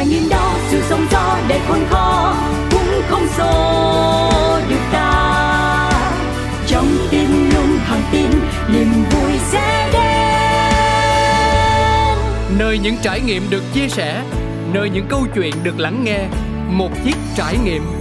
là nhìn đó, sự sống gió để khôn khó cũng không xô được ta. Trong tim luôn thẳng tin, niềm vui sẽ đến. Nơi những trải nghiệm được chia sẻ, nơi những câu chuyện được lắng nghe, một chiếc trải nghiệm.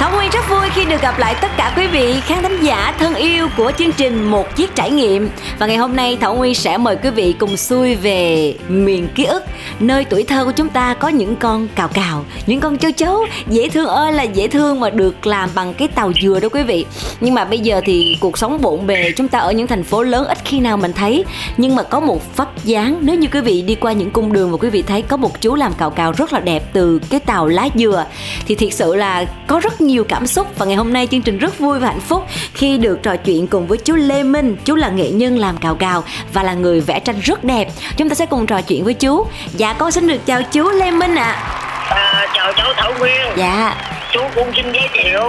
Thảo Nguyên rất vui khi được gặp lại tất cả quý vị khán thính giả thân yêu của chương trình Một Chiếc Trải Nghiệm. Và ngày hôm nay Thảo Nguyên sẽ mời quý vị cùng xuôi về miền ký ức Nơi tuổi thơ của chúng ta có những con cào cào, những con châu chấu Dễ thương ơi là dễ thương mà được làm bằng cái tàu dừa đó quý vị. Nhưng mà bây giờ thì cuộc sống bộn bề Chúng ta ở những thành phố lớn ít khi nào mình thấy. Nhưng mà có một vóc dáng Nếu như quý vị đi qua những cung đường và quý vị thấy có một chú làm cào cào rất là đẹp từ cái tàu lá dừa Thì thiệt sự là có rất nhiều cảm xúc. Và ngày hôm nay chương trình rất vui và hạnh phúc khi được trò chuyện cùng với chú Lê Minh. Chú là nghệ nhân làm cào cào và là người vẽ tranh rất đẹp. Chúng ta sẽ cùng trò chuyện với chú. Dạ con xin được chào chú Lê Minh ạ. À. à, chào cháu Thảo Nguyên. Dạ. Chú cũng xin giới thiệu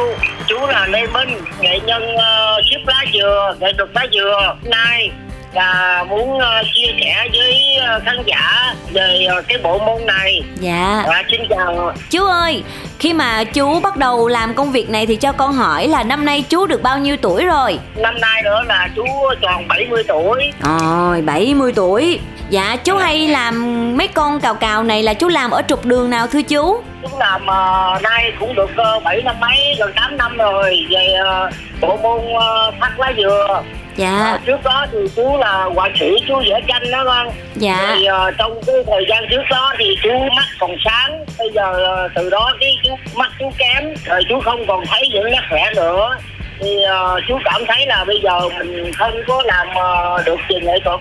chú là Lê Minh nghệ nhân uh, ship lá dừa nghệ thuật lá dừa. Nay và muốn uh, chia sẻ với uh, khán giả về uh, cái bộ môn này. Dạ. Và xin chào. Chú ơi, khi mà chú bắt đầu làm công việc này thì cho con hỏi là năm nay chú được bao nhiêu tuổi rồi? Năm nay nữa là chú tròn 70 tuổi. Rồi, 70 tuổi. Dạ, chú hay làm mấy con cào cào này là chú làm ở trục đường nào thưa chú? Chú làm uh, nay cũng được uh, 7 năm mấy, gần 8 năm rồi về uh, bộ môn uh, thắt lá dừa dạ. À, trước đó thì chú là họa sĩ chú vẽ tranh đó con. Dạ. Thì uh, trong cái thời gian trước đó thì chú mắt còn sáng. Bây giờ uh, từ đó cái chú mắt chú kém rồi chú không còn thấy những nét vẽ nữa. Thì uh, chú cảm thấy là bây giờ mình không có làm uh, được về nghệ thuật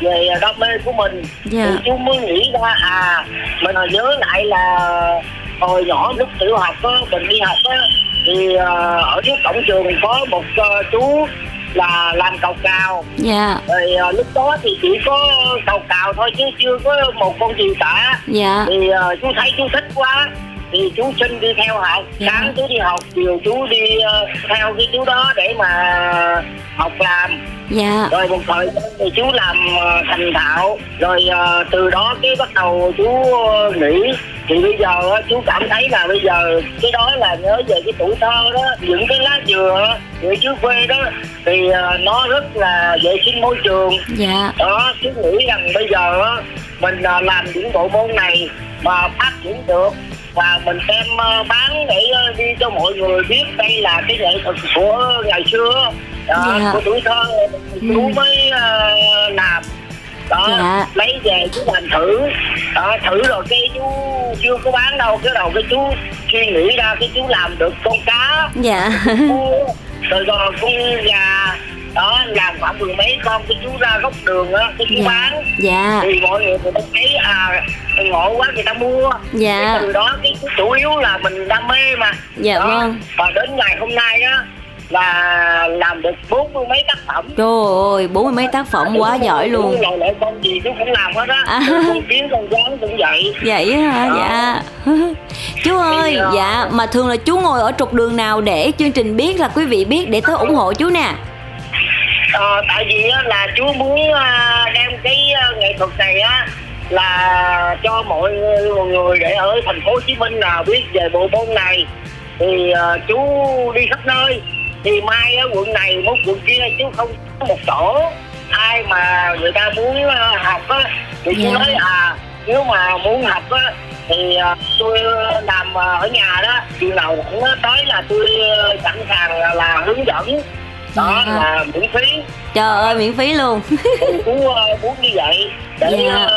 về đam mê của mình. Dạ. thì chú mới nghĩ ra à mình nhớ lại là hồi nhỏ lúc tiểu học á mình đi học á thì uh, ở trước cổng trường có một uh, chú là làm cầu cào. Dạ. Rồi uh, lúc đó thì chỉ có cầu cào thôi chứ chưa có một con gì cả. Dạ. Thì uh, chú thấy chú thích quá thì chú xin đi theo học dạ. sáng chú đi học chiều chú đi uh, theo cái chú đó để mà học làm. Dạ. Rồi một thời thì chú làm uh, thành thạo. Rồi uh, từ đó cái bắt đầu chú uh, nghỉ thì bây giờ uh, chú cảm thấy là bây giờ cái đó là nhớ về cái tuổi thơ đó những cái lá dừa ở dưới quê đó thì uh, nó rất là vệ sinh môi trường dạ đó chú nghĩ rằng bây giờ uh, mình uh, làm những bộ môn này mà phát triển được và mình đem uh, bán để đi cho mọi người biết đây là cái nghệ thuật của ngày xưa đó, dạ. của tuổi thơ chú ừ. mới uh, làm đó dạ. lấy về chú làm thử đó, thử rồi cái chú chưa có bán đâu cái đầu cái chú suy nghĩ ra cái chú làm được con cá. Dạ. Rồi rồi con gà đó làm khoảng mười mấy con cái chú ra góc đường á cái chú dạ. bán. Dạ. Thì mọi người người ta thấy à ngộ quá người ta mua. Dạ. Cái từ đó cái chủ yếu là mình đam mê mà. Dạ đó. vâng. Và đến ngày hôm nay á là làm được bốn mươi mấy tác phẩm. Trời ơi bốn mươi mấy tác phẩm quá giỏi luôn. lại lại con gì chú cũng làm hết á. À. con kiến con rắn cũng vậy. Vậy hả? Đó. dạ. Chú ơi thì, uh... dạ mà thường là chú ngồi ở trục đường nào để chương trình biết là quý vị biết để tới ủng hộ chú nè? Ờ, tại vì á, là chú muốn uh, đem cái uh, nghệ thuật này á là cho mọi người để ở thành phố Hồ Chí Minh nào biết về bộ môn này. Thì uh, chú đi khắp nơi thì mai ở quận này một quận kia chú không có một chỗ ai mà người ta muốn uh, học á thì chú yeah. Dạ. nói à nếu mà muốn học á thì uh, tôi làm ở nhà đó chừng nào cũng tới là tôi sẵn sàng là, là hướng dẫn đó dạ. là miễn phí trời ơi miễn phí luôn chú uh, muốn như vậy để yeah.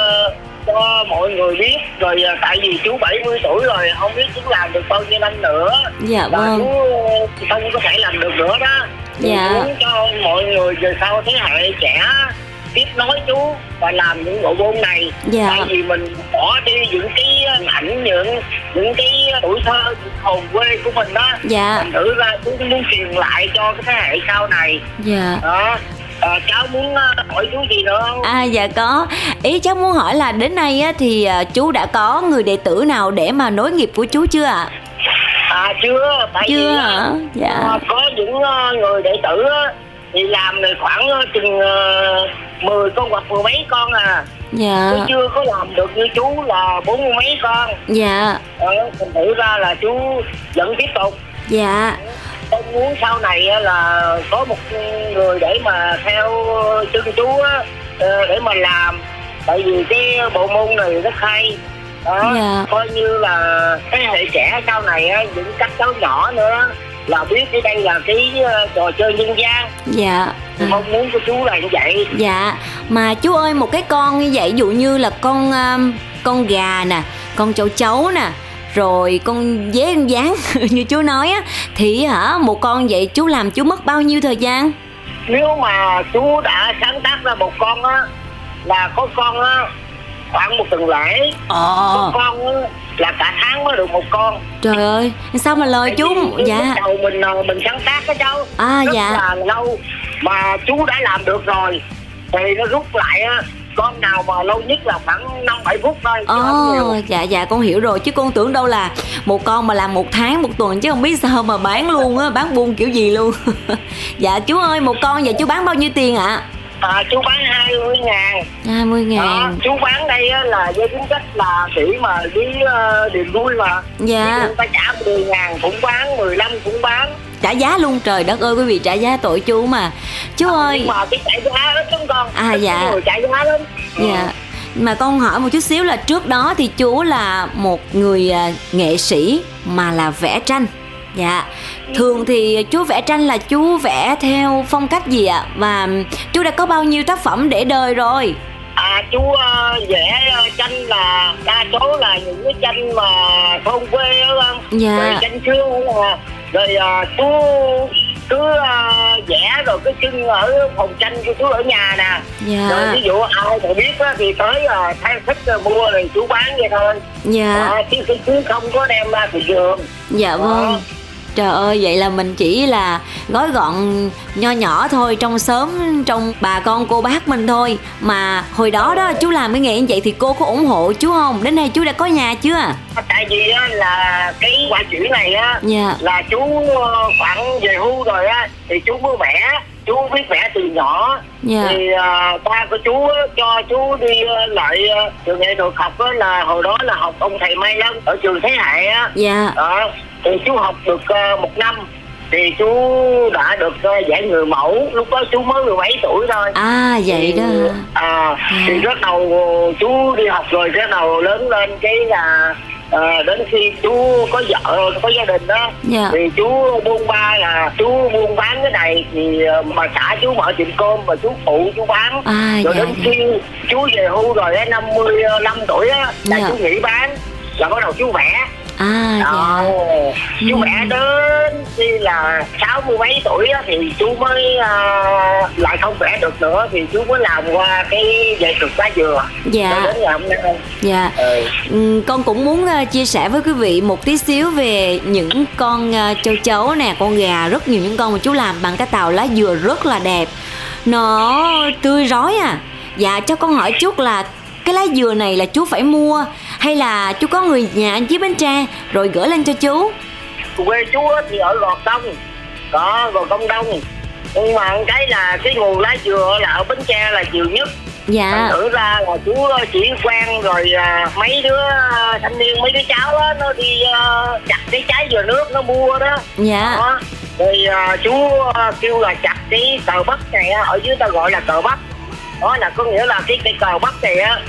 Cho mọi người biết. Rồi uh, tại vì chú 70 tuổi rồi không biết chú làm được bao nhiêu năm nữa. Dạ và vâng. chú không có thể làm được nữa đó. Dạ. muốn cho mọi người về sau thế hệ trẻ tiếp nối chú và làm những bộ môn này. Dạ. tại vì mình bỏ đi những cái ảnh những những cái tuổi thơ hồn quê của mình đó. Dạ. mình thử ra chú muốn truyền lại cho cái thế hệ sau này. Dạ. Đó À, cháu muốn hỏi chú gì nữa không? À dạ có Ý cháu muốn hỏi là đến nay á, thì à, chú đã có người đệ tử nào để mà nối nghiệp của chú chưa ạ? À? chưa tại chưa vì hả? Dạ. có những người đệ tử thì làm này khoảng ờ, chừng uh, 10 con hoặc mười mấy con à dạ chứ chưa có làm được như chú là bốn mươi mấy con dạ ờ, thành thử ra là chú vẫn tiếp tục dạ con muốn sau này là có một người để mà theo chân chú á ờ, để mà làm. Tại vì cái bộ môn này rất hay. Đó Dạ. coi như là thế hệ trẻ sau này á những các cháu nhỏ nữa là biết cái đây là cái ờ, trò chơi dân gian. Dạ. À. mong muốn của chú là như vậy. Dạ, mà chú ơi một cái con như vậy dụ như là con um, con gà nè, con châu chấu nè, rồi con dế con gián như chú nói á thì hả một con vậy chú làm chú mất bao nhiêu thời gian? nếu mà chú đã sáng tác ra một con á là có con á khoảng một tuần lễ có Ờ, con á là cả tháng mới được một con trời ơi, sao mà lời chú Tại dạ. đầu mình ờ, mình sáng tác đó cháu À, rất dạ. là lâu mà chú đã làm được rồi thì nó rút lại á con nào mà lâu nhất là khoảng năm bảy phút thôi Ồ, nhiều. dạ dạ con hiểu rồi chứ con tưởng đâu là một con mà làm một tháng một tuần chứ không biết sao mà bán luôn á, bán buôn kiểu gì luôn. dạ chú ơi một con vậy chú bán bao nhiêu tiền ạ? à, chú bán hai mươi ngàn 20 đó, ngàn. chú bán đây á, là với tính chất là để mà đi uh, niềm vui mà Dạ. Người ta trả 10 ngàn cũng bán 15 cũng bán trả giá luôn trời đất ơi quý vị trả giá tội chú mà chú ơi nhưng mà cái trả giá lắm con À, dạ. người giá lắm Ừ. dạ mà con hỏi một chút xíu là trước đó thì chú là một người à, nghệ sĩ mà là vẽ tranh dạ thường thì chú vẽ tranh là chú vẽ theo phong cách gì ạ và chú đã có bao nhiêu tác phẩm để đời rồi À chú ờ, vẽ ờ, tranh là đa số là những cái tranh mà thôn quê đó? Dạ. Rồi tranh xưa. Rồi ờ, chú cứ ờ, vẽ rồi cái chân ở phòng tranh của chú ở nhà nè. Rồi dạ ví dụ ai mà biết á, thì tới uh, thay thích ờ, mua rồi chú bán vậy thôi. dạ À, chứ, chứ, chứ không có đem ra thị trường. dạ vâng Trời ơi, vậy là mình chỉ là gói gọn nho nhỏ thôi trong xóm trong bà con cô bác mình thôi. Mà hồi đó đó chú làm cái nghề như vậy thì cô có ủng hộ chú không? Đến nay chú đã có nhà chưa? Tại vì á, là cái quả chuyển này á dạ. là chú ờ, khoảng về hưu rồi á thì chú mới vẽ chú biết vẽ từ nhỏ. Dạ. thì uh, ba của chú cho chú đi ờ, lại ờ, trường nghệ thuật học á, là hồi đó là học ông thầy Mai Lâm ở trường Thế Hệ á. Dạ. Đó thì chú học được ờ, một năm thì chú đã được ờ, giải người mẫu lúc đó chú mới 17 tuổi thôi à vậy đó hả? à, thì bắt đầu chú đi học rồi bắt đầu lớn lên cái là ờ, đến khi chú có vợ có gia đình đó Dạ. thì chú buôn ba là chú buôn bán cái này thì ờ, mà xã chú mở tiệm cơm mà chú phụ chú bán À, rồi dạ, đến dạ. khi chú về hưu rồi á 55 tuổi á là Dạ. chú nghỉ bán là bắt đầu chú vẽ à đó dạ chú Ừ. vẽ đến khi là sáu mươi mấy tuổi á, thì chú mới à, lại không vẽ được nữa thì chú mới làm qua cái nghệ thuật lá dừa. Dạ. Cho đến ngày hôm nay. Dạ. Ừ. Ừ, con cũng muốn ờ, chia sẻ với quý vị một tí xíu về những con ờ, châu chấu nè con gà rất nhiều những con mà chú làm bằng cái tàu lá dừa rất là đẹp. Nó tươi rói à. Dạ cho con hỏi chút là cái lá dừa này là chú phải mua hay là chú có người nhà anh chiếc bánh tre rồi gửi lên cho chú? Quê chú thì ở gò công. Đó gò công đông. Nhưng mà cái là cái nguồn lá dừa là ở bến tre là nhiều nhất. Dạ. Thành thử ra là chú chỉ quen rồi à, mấy đứa thanh niên mấy đứa cháu á nó đi à, chặt cái trái dừa nước nó mua đó. Dạ. Đó. Rồi à, chú kêu là chặt cái cờ bắc này ở dưới ta gọi là cờ bắc đó là có nghĩa là cái cây cờ bắc này á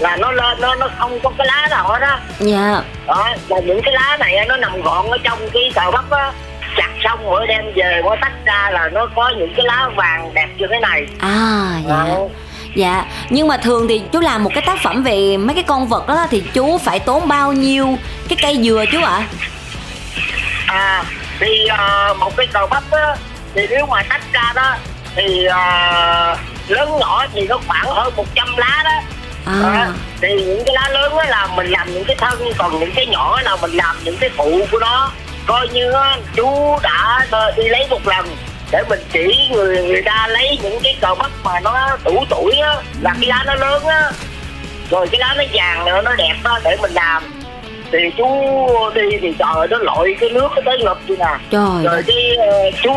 là nó lên nó nó không có cái lá nào hết á. Dạ. Đó là những cái lá này nó nằm gọn ở trong cái cờ bắc á. Chặt xong rồi đem về mới tách ra là nó có những cái lá vàng đẹp như thế này. À dạ. Đó. Dạ, nhưng mà thường thì chú làm một cái tác phẩm về mấy cái con vật đó thì chú phải tốn bao nhiêu cái cây dừa chú ạ? à thì à, một cái cờ bắp á thì nếu mà tách ra đó thì à, lớn nhỏ thì nó khoảng hơn 100 lá đó À, Đó. thì những cái lá lớn á là mình làm những cái thân còn những cái nhỏ là mình làm những cái phụ của nó. Coi như á, chú đã ờ, đi lấy một lần để mình chỉ người người ta lấy những cái cờ bắp mà nó đủ tuổi á là cái lá nó lớn á. Rồi cái lá nó vàng nữa nó đẹp á để mình làm. Thì chú đi thì trời nó lội cái nước nó tới ngập vậy nè. Trời rồi cái ờ, chú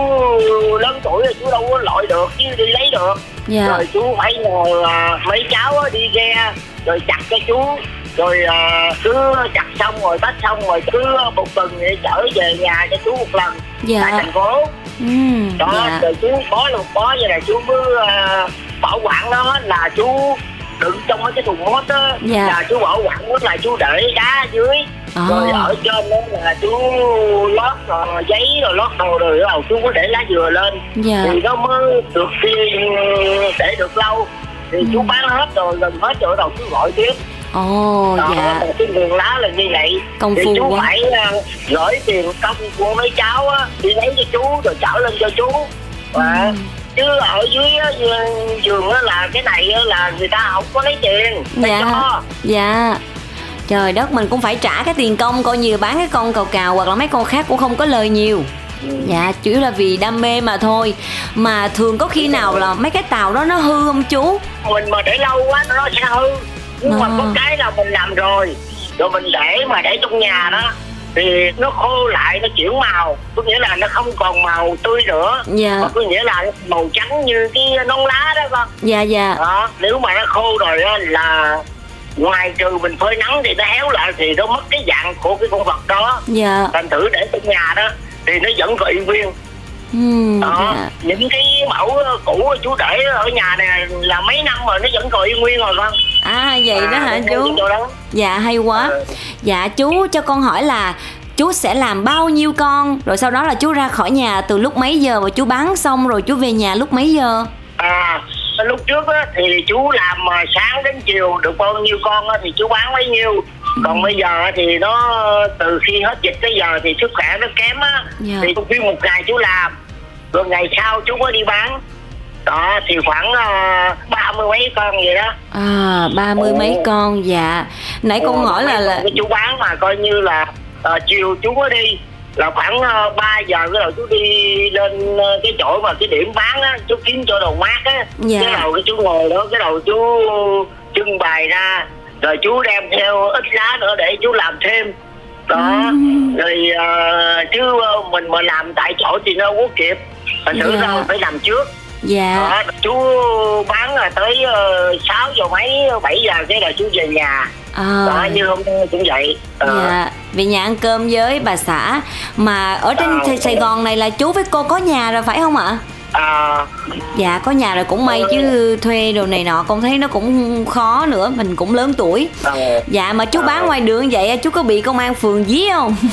lớn tuổi rồi chú đâu có lội được chứ đi lấy được dạ. Rồi chú phải nhờ à, mấy cháu đi ghe rồi chặt cho chú. Rồi à, cứ chặt xong rồi tách xong rồi cứ một tuần để chở về nhà cho chú một lần. Tại dạ thành phố. Ừ, đó dạ. rồi chú có là một bó vậy là chú mới à, bảo quản nó là chú đựng trong mấy cái thùng mốt á. Dạ. là chú bảo quản là chú để đá dưới Ồ. rồi ở trên đó là chú lót rồi giấy rồi lót đồ rồi đầu chú có để lá dừa lên dạ thì nó mới được khi để được lâu thì Ừ. chú bán hết rồi gần hết rồi đầu chú gọi tiếp ồ đó dạ cái nguồn lá là như vậy Công thì phu chú quá. phải à, gửi tiền công của mấy cháu á đi lấy cho chú rồi chở lên cho chú và Ừ. chứ ở dưới giường- á là cái này á là người ta không có lấy tiền dạ cho. dạ trời đất mình cũng phải trả cái tiền công coi như bán cái con cầu cào hoặc là mấy con khác cũng không có lời nhiều. Dạ chủ yếu là vì đam mê mà thôi. Mà thường có khi nào là mấy cái tàu đó nó hư không chú? Mình mà để lâu quá nó sẽ hư. Nhưng mà À. có cái là mình làm rồi. Rồi mình để mà để trong nhà đó thì nó khô lại nó chuyển màu. Có nghĩa là nó không còn màu tươi nữa. Dạ. Mà có nghĩa là màu trắng như cái nón lá đó con. Dạ dạ. Đó nếu mà nó khô rồi á là ngoài trừ mình phơi nắng thì nó héo lại thì nó mất cái dạng của cái con vật đó. Dạ. Thành thử để trong nhà đó thì nó vẫn còn y nguyên ừ, đó dạ. những cái mẫu cũ chú để ở nhà này là mấy năm rồi nó vẫn còn y nguyên rồi con. À vậy đó À, hả nó chú? đó. dạ hay quá. Ờ. dạ chú cho con hỏi là chú sẽ làm bao nhiêu con? Rồi sau đó là chú ra khỏi nhà từ lúc mấy giờ và chú bán xong rồi chú về nhà lúc mấy giờ? À lúc trước á, thì chú làm mà sáng đến chiều được bao nhiêu con á, thì chú bán bấy nhiêu. Còn bây giờ thì nó từ khi hết dịch tới giờ thì sức khỏe nó kém á. Dạ. thì khi một ngày chú làm rồi ngày sau chú mới đi bán. Đó thì khoảng ờ, ba mươi mấy con vậy đó. À ba mươi mấy con dạ. Nãy con Ờ, hỏi là là chú bán mà coi như là ờ, chiều chú mới đi là khoảng uh, 3 giờ cái đầu chú đi lên ờ, cái chỗ mà cái điểm bán á chú kiếm chỗ đầu mát á. Dạ. cái đầu cái chú ngồi đó cái đầu chú trưng bày ra rồi chú đem theo ít lá nữa để chú làm thêm. Đó rồi ờ, chứ ờ, mình mà làm tại chỗ thì nó có kịp. Thành thử Dạ. ra phải làm trước. Dạ. Đó, chú bán là tới uh, 6 giờ mấy 7 giờ cái là chú về nhà. À, đó như hôm nay cũng vậy. Ờ, dạ về nhà ăn cơm với bà xã. Mà ở trên Ờ. Sài- Gòn này là chú với cô có nhà rồi phải không ạ? À, dạ có nhà rồi cũng may Ờ. chứ thuê đồ này nọ con thấy nó cũng khó nữa mình cũng lớn tuổi. Ờ, dạ mà chú Ờ. bán ngoài đường vậy chú có bị công an phường dí không?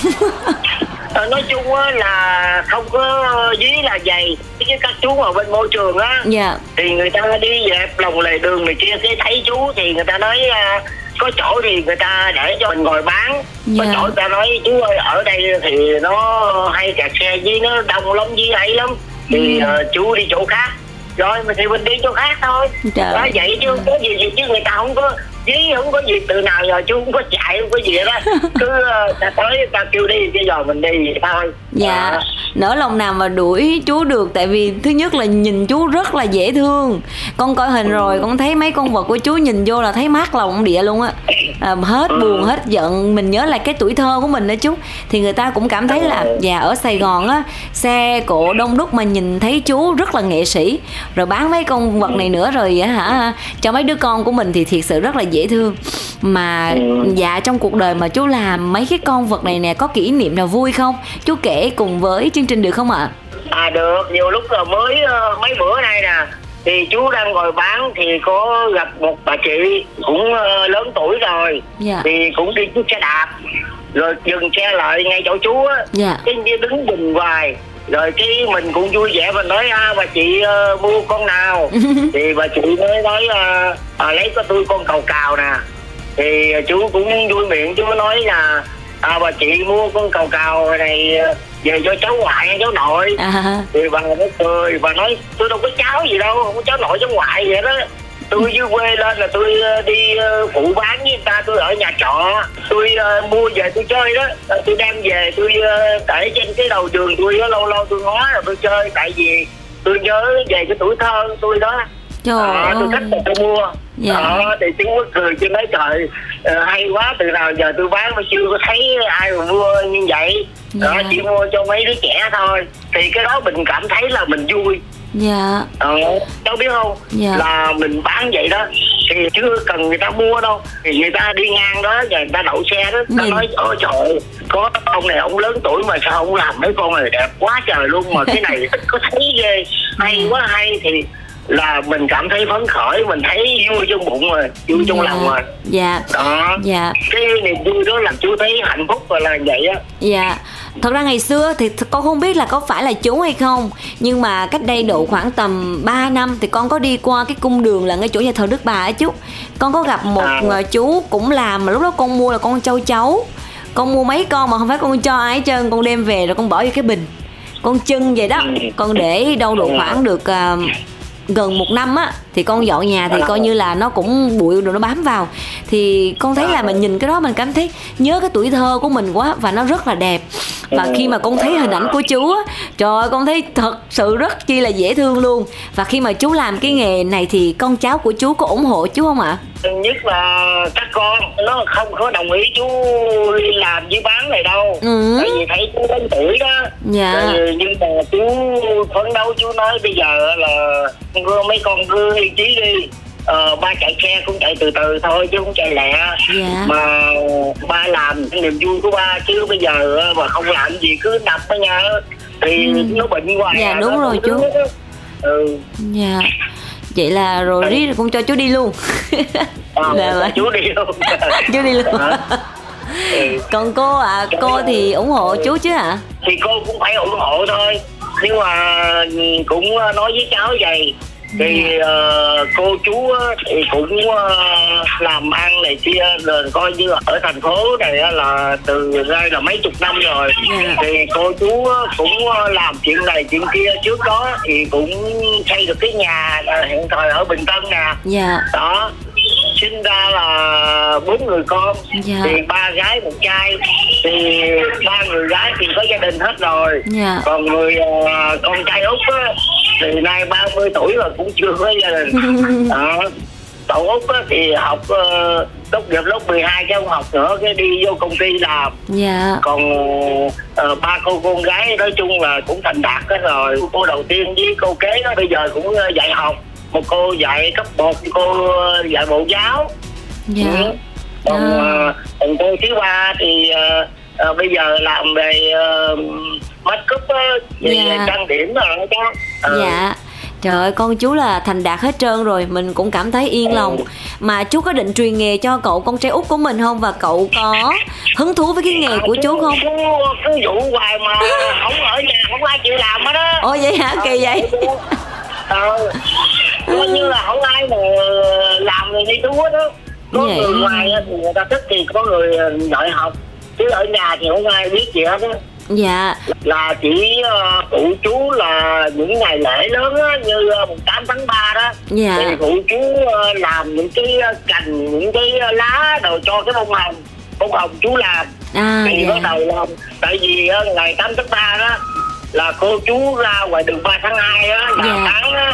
Ờ, nói chung á là không có dí là dày. Chứ các chú ở bên môi trường á dạ. thì người ta đi dẹp lòng lề đường này kia cái thấy chú thì người ta nói à, có chỗ thì người ta để cho mình ngồi bán có Dạ. chỗ người ta nói chú ơi ở đây thì nó hay kẹt xe với nó đông lắm với ấy lắm thì Ừ. ờ, chú đi chỗ khác rồi mình thì mình đi chỗ khác thôi Trời. đó vậy chứ có gì gì chứ người ta không có dí không có gì từ nào giờ chú không có chạy không có gì đó cứ ờ, ta tới ta kêu đi bây giờ mình đi vậy thôi. Dạ, nỡ lòng nào mà đuổi chú được tại vì thứ nhất là nhìn chú rất là dễ thương. Con coi hình rồi con thấy mấy con vật của chú nhìn vô là thấy mát lòng địa luôn á. À, hết buồn hết giận. Mình nhớ lại cái tuổi thơ của mình đó chú. Thì người ta cũng cảm thấy là dạ ở Sài Gòn á xe cộ đông đúc mà nhìn thấy chú rất là nghệ sĩ. Rồi bán mấy con vật này nữa rồi hả? Cho mấy đứa con của mình thì thiệt sự rất là dễ thương. Mà Ừ. dạ trong cuộc đời mà chú làm mấy cái con vật này nè có kỷ niệm nào vui không? Chú kể cùng với chương trình được không ạ? À được, nhiều lúc là mới ờ, mấy bữa nay nè thì chú đang ngồi bán thì có gặp một bà chị cũng ờ, lớn tuổi rồi. Dạ. Thì cũng đi chiếc xe đạp rồi dừng xe lại ngay chỗ chú á. Dạ. Cái đứng nhìn hoài rồi cái mình cũng vui vẻ mình nói à, bà chị ờ, mua con nào? Thì bà chị mới nói ờ, à, lấy cho tôi con cầu cào nè. Thì chú cũng vui miệng chú nói là à, bà chị mua con cầu cào này ờ, về cho cháu ngoại hay cháu nội. À. Thì bà nó cười bà nói tôi đâu có cháu gì đâu không có cháu nội cháu ngoại vậy đó tôi dưới quê lên là tôi ờ, đi ờ, phụ bán với người ta tôi ở nhà trọ. Tôi ờ, mua về tôi chơi đó. Tôi đem về tôi để trên cái đầu giường tôi đó, lâu lâu tôi ngó rồi tôi chơi. Tại vì tôi nhớ về cái tuổi thơ tôi đó. Trời đó, tôi là tôi mua. Dạ. đó thì chú có cười chứ nói trời hay quá từ nào giờ tôi bán mà chưa có thấy ai mà mua như vậy. Đó Dạ. chỉ mua cho mấy đứa trẻ thôi. Thì cái đó mình cảm thấy là mình vui dạ. Ờ, cháu biết không? Dạ. là mình bán vậy đó thì chưa cần người ta mua đâu. Thì người ta đi ngang đó và người ta đậu xe đó người ta Nhìn. nói ôi trời có ông này ông lớn tuổi mà sao ông làm mấy con này đẹp quá trời luôn mà cái này ít có thấy ghê. Hay quá hay. Thì là mình cảm thấy phấn khởi mình thấy vui trong bụng rồi vui trong dạ. lòng rồi. Dạ. Đó. Dạ. Cái niềm vui đó làm chú thấy hạnh phúc và là vậy á. Dạ, thật ra ngày xưa thì th- con không biết là có phải là chú hay không Nhưng mà cách đây độ khoảng tầm 3 năm thì con có đi qua cái cung đường là ngay chỗ nhà thờ Đức Bà á chú. Con có gặp một À. ờ, chú cũng làm mà lúc đó con mua là con châu chấu Con mua mấy con mà không phải con cho ai hết trơn Con đem về rồi con bỏ vô cái bình. Con trưng vậy đó. Ừ. Con để đâu độ khoảng được ờ, gần một năm á thì con dọn nhà thì coi như là nó cũng bụi rồi nó bám vào. Thì con thấy là mình nhìn cái đó mình cảm thấy nhớ cái tuổi thơ của mình quá và nó rất là đẹp. Và khi mà con thấy hình ảnh của chú á trời ơi con thấy thật sự rất chi là dễ thương luôn. Và khi mà chú làm cái nghề này thì con cháu của chú có ủng hộ chú không ạ? Nhất là các con nó không có đồng ý chú đi làm với bán này đâu. Ừ. tại vì thấy chú lớn tuổi đó. Dạ. Nhưng mà chú phấn đấu chú nói bây giờ là mấy con cứ ý chí đi ờ, ba chạy xe cũng chạy từ từ thôi chứ không chạy lẹ Dạ. mà ba làm niềm vui của ba chứ bây giờ mà không làm gì cứ đập ở nhà thì Ừ. nó bệnh hoài Dạ, à, đúng rồi, chú. á. ừ dạ vậy là rồi Ừ. con cho chú đi luôn Ờ, Dạ, vâng. chú đi luôn chú đi luôn Hả? ừ. còn cô ạ cô thì ủng hộ chú chứ ạ thì cô cũng phải ủng hộ thôi nhưng mà cũng ờ, nói với cháu vậy thì ờ, cô chú á, thì cũng ờ, làm ăn này kia rồi coi như ở thành phố này là từ đây là mấy chục năm rồi. Dạ. thì cô chú cũng ờ, làm chuyện này chuyện kia. Trước đó thì cũng xây được cái nhà hiện thời ở Bình Tân nè. Dạ. Đó sinh ra là bốn người con. Dạ. thì ba gái một trai. Thì ba người gái thì có gia đình hết rồi. Dạ. còn người ờ, con trai út á thì nay 30 tuổi rồi cũng chưa có gia đình. Đó. Cậu út á, thì học uh, tốt nghiệp lớp 12 chứ không học nữa cái đi vô công ty làm. Dạ. Còn ờ, ba cô con gái nói chung là cũng thành đạt hết rồi. Cô đầu tiên với cô kế đó bây giờ cũng dạy học một cô dạy cấp một cô ờ, dạy bộ giáo. Dạ. Ừ. còn À. còn cô thứ ba thì ờ, bây giờ làm về uh, make up về Dạ. trang điểm rồi đó Ờ. Dạ. Trời ơi con chú là thành đạt hết trơn rồi Mình cũng cảm thấy yên lòng. Mà chú có định truyền nghề cho cậu con trai út của mình không? Và cậu có hứng thú với cái nghề của chú không? cứ, cứ dụ hoài mà không ở nhà không ai chịu làm hết á. Ồ vậy hả? Kỳ vậy ờ. Coi như là không ai mà làm người đi hết đó. Có Vậy người ngoài thì người ta thích thì có người đợi học. Chứ ở nhà thì không ai biết gì hết á. Dạ. Là chỉ uh, phụ chú là những ngày lễ lớn á, như uh, 8 tháng 3 đó. Dạ. Thì phụ chú ờ, làm những cái ờ, cành những cái ờ, lá rồi cho cái bông hồng. Bông hồng chú làm. À thì bắt dạ. đầu làm tại vì ờ, ngày 8 tháng 3 đó là cô chú ra ngoài đường 3 tháng 2 á là Dạ. sáng á.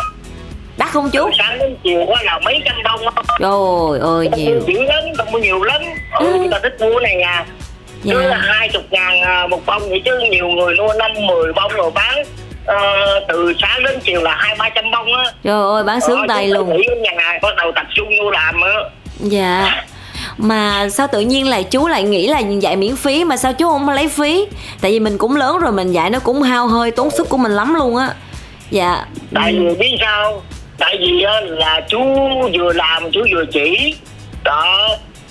Đắt không chú? Sáng đến chiều á là mấy trăm á. Trời ơi nhiều. dữ lắm có nhiều lắm. Ừ, Ừ. người ta thích mua này nha Dạ. Cứ là hai chục ngàn à, một bông vậy chứ nhiều người mua năm mười bông rồi bán ờ, từ sáng đến chiều là hai ba trăm bông á. Trời ơi bán sướng Đó, tay luôn. nghỉ ở nhà bắt đầu tập trung vô làm á. Dạ mà sao tự nhiên là chú lại nghĩ là dạy miễn phí mà sao chú không lấy phí? Tại vì mình cũng lớn rồi, mình dạy nó cũng hao hơi tốn sức của mình lắm luôn á. Dạ. Tại vì biết sao? Tại vì là chú vừa làm, chú vừa chỉ. Đó,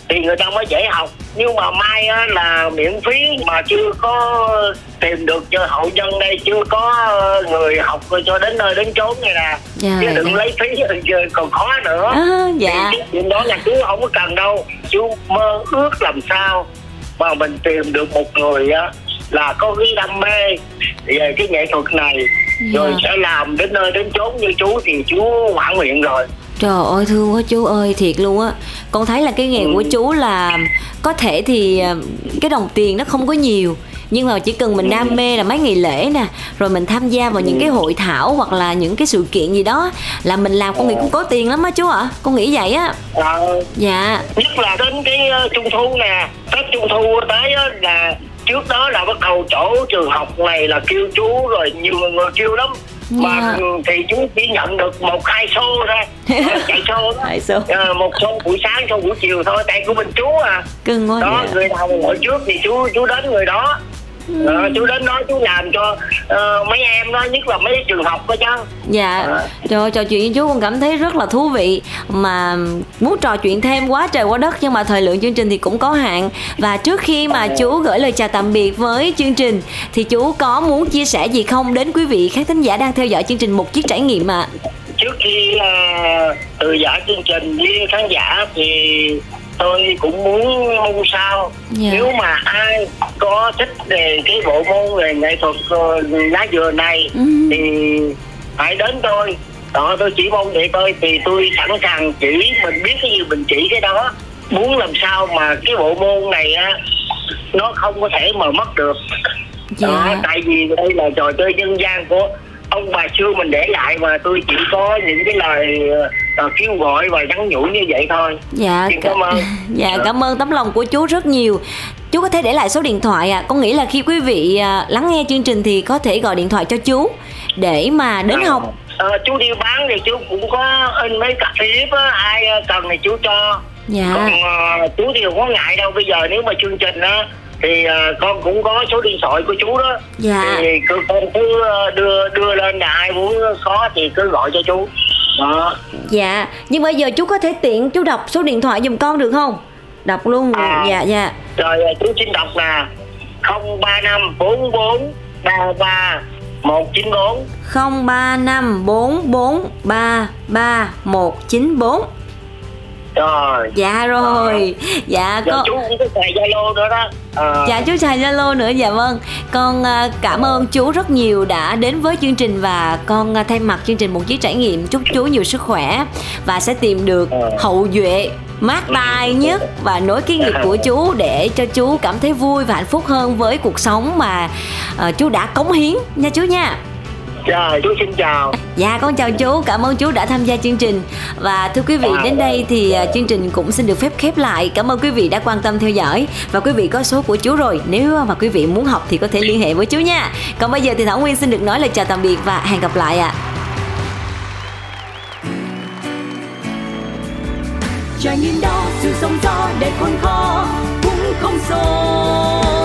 thì người ta mới dễ học nhưng mà mai á, là miễn phí mà chưa có tìm được cho hậu dân đây chưa có ờ, người học cho đến nơi đến chốn này nè. Dạ, chứ đừng dạ. lấy phí còn khó nữa. À, dạ. Thì chuyện đó là chú không có cần đâu. Chú mơ ước làm sao mà mình tìm được một người á là có cái đam mê về cái nghệ thuật này. Dạ. rồi sẽ làm đến nơi đến chốn như chú thì chú hoạn nguyện rồi Trời ơi thương quá chú ơi thiệt luôn á. Con thấy là cái nghề Ừ. của chú là Có thể thì ờ, cái đồng tiền nó không có nhiều nhưng mà chỉ cần mình Ừ. đam mê là mấy ngày lễ nè rồi mình tham gia vào những cái hội thảo hoặc là những cái sự kiện gì đó là mình làm con nghĩ cũng có tiền lắm á chú ạ. Con nghĩ vậy á. Ờ, dạ. Nhất là đến cái ờ, trung thu nè. Tết trung thu tới á là trước đó là bắt đầu chỗ trường học này là kêu chú rồi nhiều người kêu lắm mà Dạ. thì chú chỉ nhận được một hai xô thôi Ờ, chạy xô đó. Ờ, một xô buổi sáng xô buổi chiều thôi tại của mình chú à cưng quá đó dạ. người nào ngồi trước thì chú chú đến người đó Ừ. Ờ, chú đến đó chú làm cho ờ, mấy em đó nhất là mấy trường học đó chứ Dạ, Ờ. trời ơi, trò chuyện với chú con cảm thấy rất là thú vị Mà muốn trò chuyện thêm quá trời quá đất Nhưng mà thời lượng chương trình thì cũng có hạn Và trước khi mà chú gửi lời chào tạm biệt với chương trình Thì chú có muốn chia sẻ gì không đến quý vị khán thính giả đang theo dõi chương trình Một Chiếc Trải Nghiệm ạ trước khi uh, từ giả chương trình với khán giả thì tôi cũng muốn mong sao Dạ. nếu mà ai có thích về cái bộ môn về nghệ thuật ờ, lá dừa này Ừ. thì hãy đến tôi đó tôi chỉ mong vậy thôi thì tôi sẵn sàng chỉ mình biết cái gì mình chỉ cái đó muốn làm sao mà cái bộ môn này á nó không có thể mà mất được Dạ. đó, tại vì đây là trò chơi dân gian của ông bà xưa mình để lại mà tôi chỉ có những cái lời ờ, kêu gọi và nhắn nhủ như vậy thôi. Dạ, Xin cảm ơn. dạ cảm ơn tấm lòng của chú rất nhiều. Chú có thể để lại số điện thoại à Con nghĩ là khi quý vị à, lắng nghe chương trình Thì có thể gọi điện thoại cho chú Để mà đến học. Ờ, chú đi bán thì chú cũng có in mấy cặp clip á ai ờ, cần thì chú cho. Dạ. Còn ờ, chú thì không có ngại đâu. Bây giờ nếu mà chương trình á thì ờ, con cũng có số điện thoại của chú đó. Dạ. thì cứ con cứ đưa đưa lên là ai muốn có thì cứ gọi cho chú đó Dạ, nhưng bây giờ chú có thể tiện chú đọc số điện thoại giùm con được không? Đọc luôn. À. Dạ dạ. rồi chú xin đọc là không ba năm bốn bốn ba ba một chín bốn 0354433194. Rồi Dạ rồi. Dạ giờ con chú cũng có xài zalo nữa đó. Ờ, Dạ chú xài Zalo nữa dạ vâng. Con à, cảm ơn chú rất nhiều đã đến với chương trình Và con à, thay mặt chương trình một chiếc trải nghiệm. Chúc chú nhiều sức khỏe Và sẽ tìm được Ờ. hậu duệ mát tai nhất Và nối cái nghiệp của chú Để cho chú cảm thấy vui và hạnh phúc hơn Với cuộc sống mà à, chú đã cống hiến nha chú nha rồi chú xin chào. Dạ con chào chú, cảm ơn chú đã tham gia chương trình. Và thưa quý vị đến đây thì à, chương trình cũng xin được phép khép lại. Cảm ơn quý vị đã quan tâm theo dõi. Và quý vị có số của chú rồi. Nếu mà quý vị muốn học thì có thể liên hệ với chú nha. Còn bây giờ thì Thảo Nguyên xin được nói lời chào tạm biệt và hẹn gặp lại ạ. Trải nghiệm đó sự sóng gió để khôn khó cũng không xô